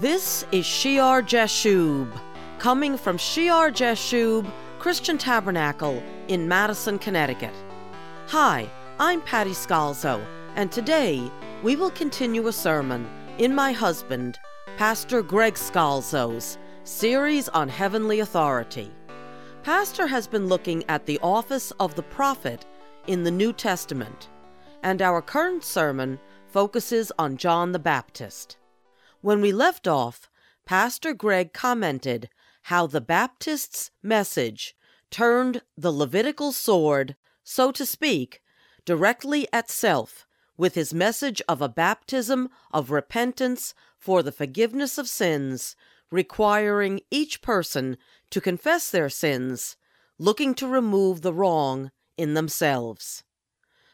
This is Shear Jashub, coming from Shear Jashub Christian Tabernacle in Madison, Connecticut. Hi, I'm Patty Scalzo, and today we will continue a sermon in my husband, Pastor Greg Scalzo's series on heavenly authority. Pastor has been looking at the office of the prophet in the New Testament, and our current sermon focuses on John the Baptist. When we left off, Pastor Greg commented how the Baptist's message turned the Levitical sword, so to speak, directly at self with his message of a baptism of repentance for the forgiveness of sins, requiring each person to confess their sins, looking to remove the wrong in themselves.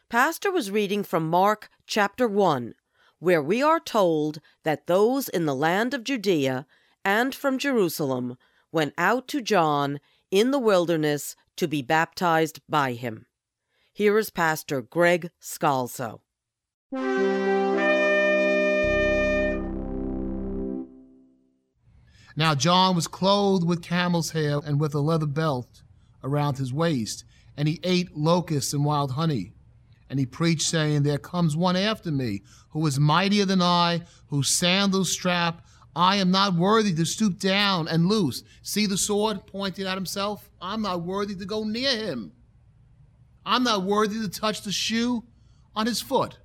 Pastor was reading from Mark chapter 1, where we are told that those in the land of Judea and from Jerusalem went out to John in the wilderness to be baptized by him. Here is Pastor Greg Scalzo. Now John was clothed with camel's hair and with a leather belt around his waist, and he ate locusts and wild honey. And he preached, saying, There comes one after me, who is mightier than I, whose sandals strap I am not worthy to stoop down and loose. See the sword pointing at himself? I'm not worthy to go near him. I'm not worthy to touch the shoe on his foot.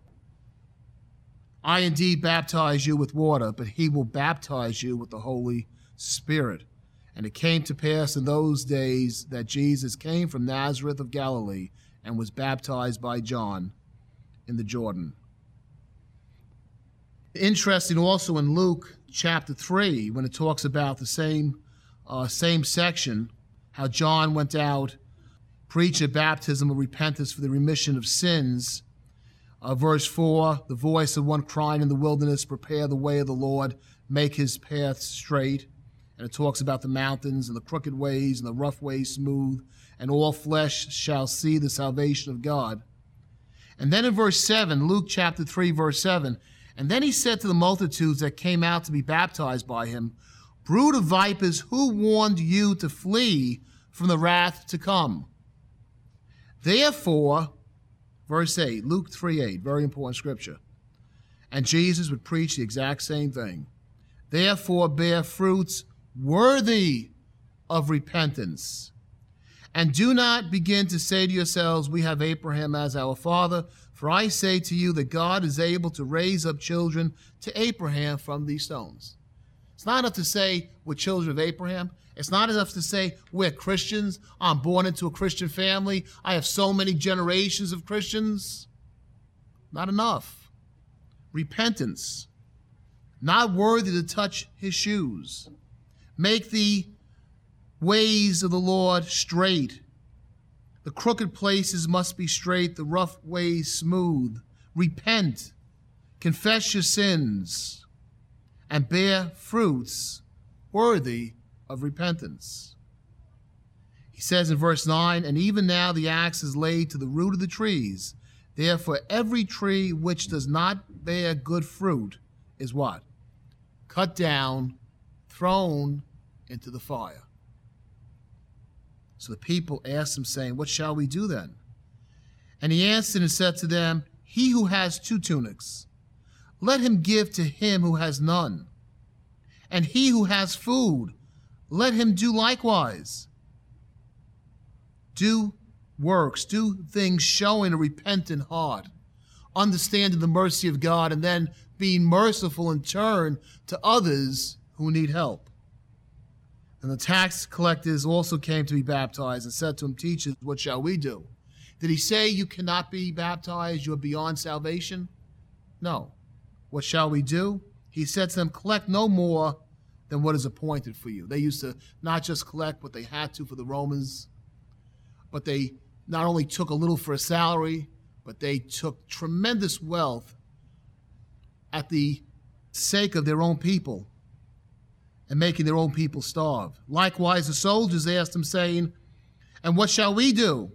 I indeed baptize you with water, but he will baptize you with the Holy Spirit. And it came to pass in those days that Jesus came from Nazareth of Galilee and was baptized by John in the Jordan. Interesting also in Luke chapter 3 when it talks about the same, uh, same section, how John went out, preached a baptism of repentance for the remission of sins. Uh, verse 4 the voice of one crying in the wilderness, prepare the way of the Lord, make his path straight. And it talks about the mountains and the crooked ways and the rough ways smooth, and all flesh shall see the salvation of God. And then in verse 7, Luke chapter 3, verse 7, and then he said to the multitudes that came out to be baptized by him, Brood of vipers, who warned you to flee from the wrath to come? Therefore, verse 8, Luke 3 8, very important scripture. And Jesus would preach the exact same thing. Therefore, bear fruits worthy of repentance. And do not begin to say to yourselves, We have Abraham as our father. For I say to you that God is able to raise up children to Abraham from these stones. It's not enough to say we're children of Abraham. It's not enough to say we're Christians. I'm born into a Christian family. I have so many generations of Christians. Not enough. Repentance. Not worthy to touch his shoes. Make the ways of the Lord straight the crooked places must be straight, the rough ways smooth. Repent, confess your sins, and bear fruits worthy of repentance. He says in verse 9, And even now the axe is laid to the root of the trees. Therefore, every tree which does not bear good fruit is what? Cut down, thrown into the fire. So the people asked him, saying, What shall we do then? And he answered and said to them, He who has two tunics, let him give to him who has none. And he who has food, let him do likewise. Do works, do things showing a repentant heart, understanding the mercy of God, and then being merciful in turn to others who need help. And the tax collectors also came to be baptized and said to him, Teachers, what shall we do? Did he say you cannot be baptized? You are beyond salvation? No. What shall we do? He said to them, Collect no more than what is appointed for you. They used to not just collect what they had to for the Romans, but they not only took a little for a salary, but they took tremendous wealth at the sake of their own people and making their own people starve. Likewise, the soldiers asked him, saying, And what shall we do?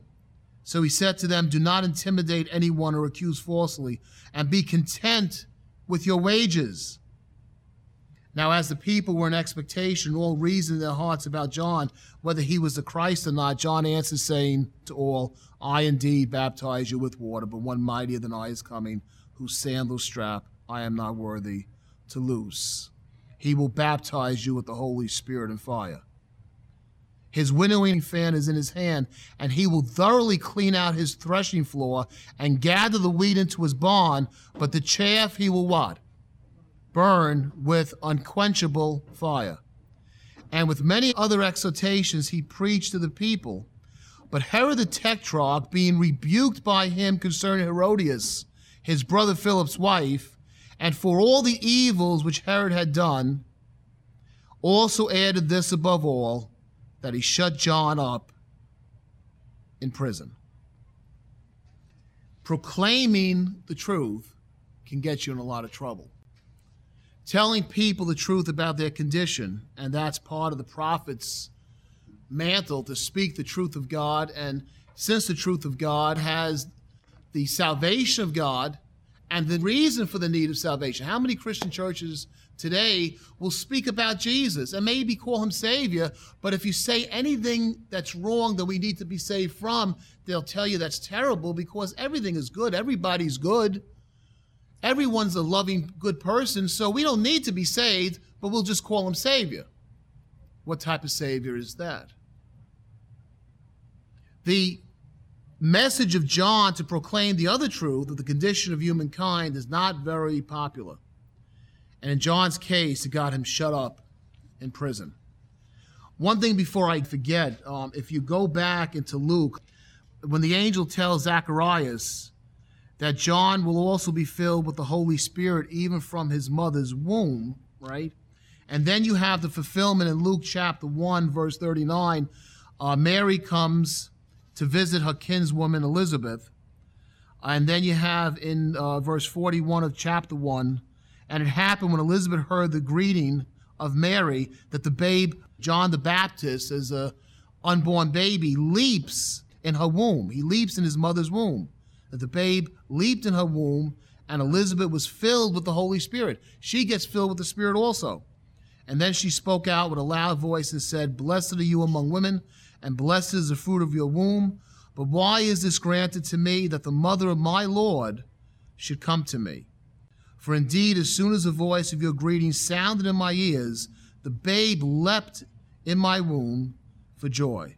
So he said to them, Do not intimidate anyone or accuse falsely, and be content with your wages. Now, as the people were in expectation, all reasoned in their hearts about John, whether he was the Christ or not, John answered, saying to all, I indeed baptize you with water, but one mightier than I is coming, whose sandal strap I am not worthy to loose. He will baptize you with the Holy Spirit and fire. His winnowing fan is in his hand, and he will thoroughly clean out his threshing floor and gather the wheat into his barn, but the chaff he will what? Burn with unquenchable fire. And with many other exhortations he preached to the people. But Herod the Tetrarch, being rebuked by him concerning Herodias, his brother Philip's wife, and for all the evils which Herod had done, also added this above all that he shut John up in prison. Proclaiming the truth can get you in a lot of trouble. Telling people the truth about their condition, and that's part of the prophet's mantle to speak the truth of God. And since the truth of God has the salvation of God and the reason for the need of salvation, how many Christian churches today will speak about Jesus and maybe call him Savior, but if you say anything that's wrong that we need to be saved from, they'll tell you that's terrible because everything is good. Everybody's good. Everyone's a loving, good person, so we don't need to be saved, but we'll just call him Savior. What type of Savior is that? The message of John to proclaim the other truth of the condition of humankind is not very popular. And in John's case, it got him shut up in prison. One thing before I forget, um, if you go back into Luke, when the angel tells Zacharias that John will also be filled with the Holy Spirit even from his mother's womb, right? And then you have the fulfillment in Luke chapter 1, verse 39. Uh, Mary comes to visit her kinswoman Elizabeth. And then you have in uh, verse 41 of chapter 1 and it happened when Elizabeth heard the greeting of Mary that the babe, John the Baptist, as a unborn baby, leaps in her womb. He leaps in his mother's womb. That the babe leaped in her womb, and Elizabeth was filled with the Holy Spirit. She gets filled with the Spirit also. And then she spoke out with a loud voice and said, Blessed are you among women, and blessed is the fruit of your womb. But why is this granted to me that the mother of my Lord should come to me? For indeed, as soon as the voice of your greeting sounded in my ears, the babe leapt in my womb for joy.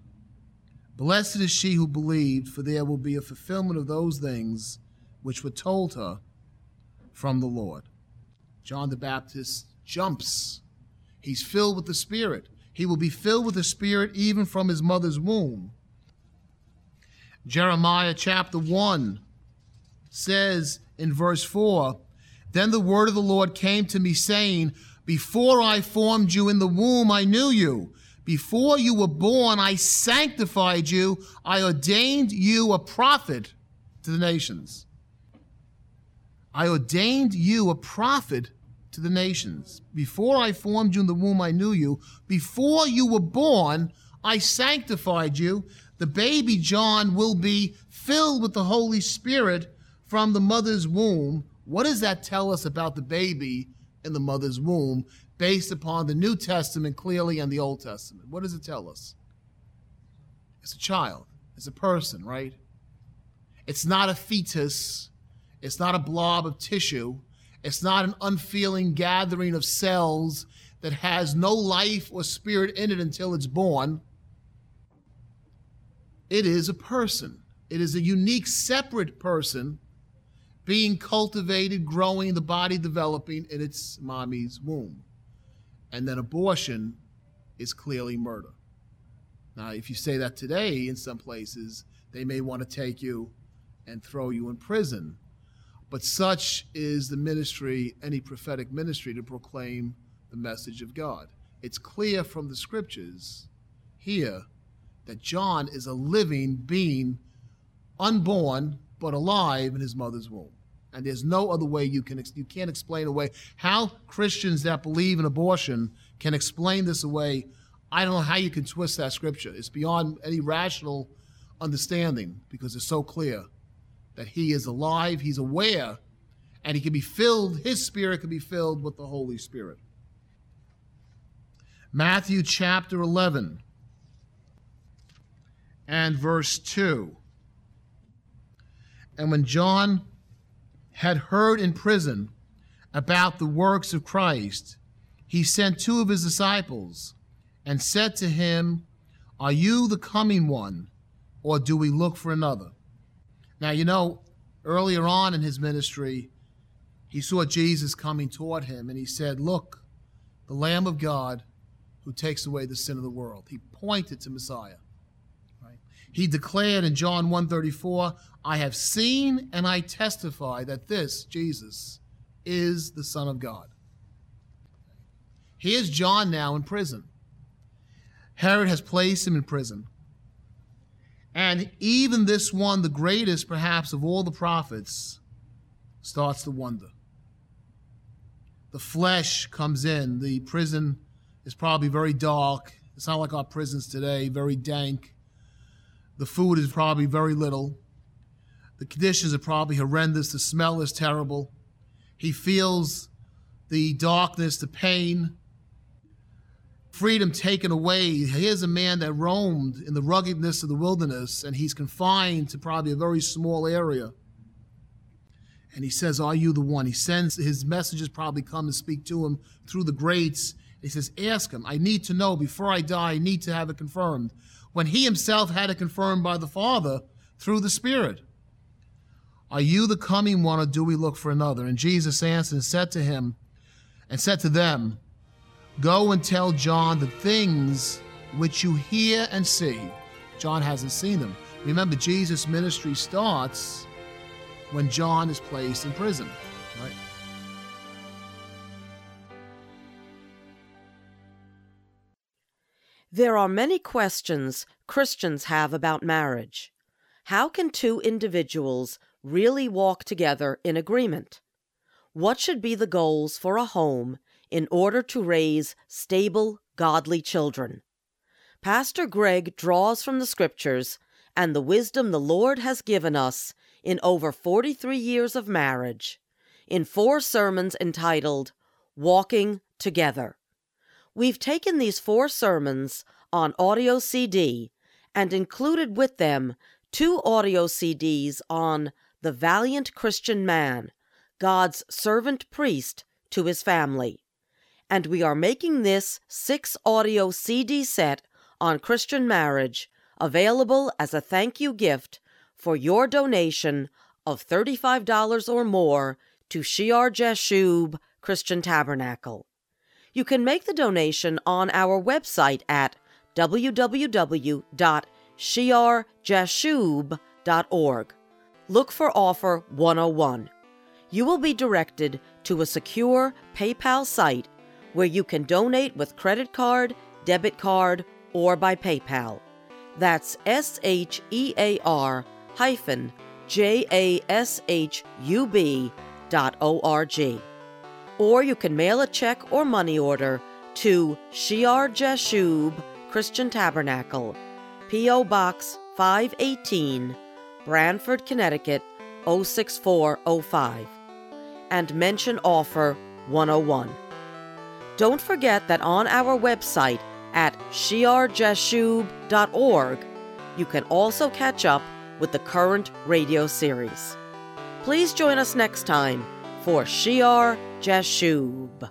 Blessed is she who believed, for there will be a fulfillment of those things which were told her from the Lord. John the Baptist jumps. He's filled with the Spirit. He will be filled with the Spirit even from his mother's womb. Jeremiah chapter 1 says in verse 4 then the word of the Lord came to me, saying, Before I formed you in the womb, I knew you. Before you were born, I sanctified you. I ordained you a prophet to the nations. I ordained you a prophet to the nations. Before I formed you in the womb, I knew you. Before you were born, I sanctified you. The baby John will be filled with the Holy Spirit from the mother's womb what does that tell us about the baby in the mother's womb based upon the New Testament clearly and the Old Testament? What does it tell us? It's a child, it's a person, right? It's not a fetus, it's not a blob of tissue, it's not an unfeeling gathering of cells that has no life or spirit in it until it's born. It is a person. It is a unique, separate person being cultivated, growing, the body developing in its mommy's womb. And then abortion is clearly murder. Now, if you say that today in some places, they may want to take you and throw you in prison. But such is the ministry, any prophetic ministry, to proclaim the message of God. It's clear from the scriptures here that John is a living being, unborn, but alive in his mother's womb. And there's no other way you can you can't explain away how Christians that believe in abortion can explain this away. I don't know how you can twist that scripture. It's beyond any rational understanding because it's so clear that he is alive, he's aware, and he can be filled, his spirit can be filled with the Holy Spirit. Matthew chapter 11 and verse 2. And when John had heard in prison about the works of Christ, he sent two of his disciples and said to him, Are you the coming one, or do we look for another? Now, you know, earlier on in his ministry, he saw Jesus coming toward him and he said, Look, the Lamb of God who takes away the sin of the world. He pointed to Messiah. Right? He declared in John 134, I have seen and I testify that this, Jesus, is the Son of God. Here's John now in prison. Herod has placed him in prison. And even this one, the greatest perhaps of all the prophets, starts to wonder. The flesh comes in. The prison is probably very dark. It's not like our prisons today, very dank. The food is probably very little. The conditions are probably horrendous. The smell is terrible. He feels the darkness, the pain, freedom taken away. Here's a man that roamed in the ruggedness of the wilderness, and he's confined to probably a very small area. And he says, Are you the one? He sends his messengers probably come and speak to him through the grates. He says, Ask him. I need to know before I die. I need to have it confirmed. When he himself had it confirmed by the Father through the Spirit. Are you the coming one, or do we look for another? And Jesus answered and said to him, and said to them, Go and tell John the things which you hear and see. John hasn't seen them. Remember, Jesus' ministry starts when John is placed in prison, right? There are many questions Christians have about marriage. How can two individuals really walk together in agreement? What should be the goals for a home in order to raise stable, godly children. Pastor Greg draws from the scriptures and the wisdom the Lord has given us in over 43 years of marriage in four sermons entitled Walking Together. We've taken these four sermons on audio CD and included with them two audio CDs on the valiant Christian man, God's servant priest to his family and we are making this six audio CD set on Christian marriage available as a thank you gift for your donation of $35 or more to Shear Jashub Christian Tabernacle. You can make the donation on our website at www.shearjashub.org. Look for offer 101. You will be directed to a secure PayPal site where you can donate with credit card, debit card, or by PayPal. That's S H E A R hyphen J A S H U B dot O R G. Or you can mail a check or money order to Shear Jashub Christian Tabernacle, P.O. Box 518, Branford, Connecticut 06405, and mention offer 101. Don't forget that on our website at shearjashub.org, you can also catch up with the current radio series. Please join us next time for Shear Jashub.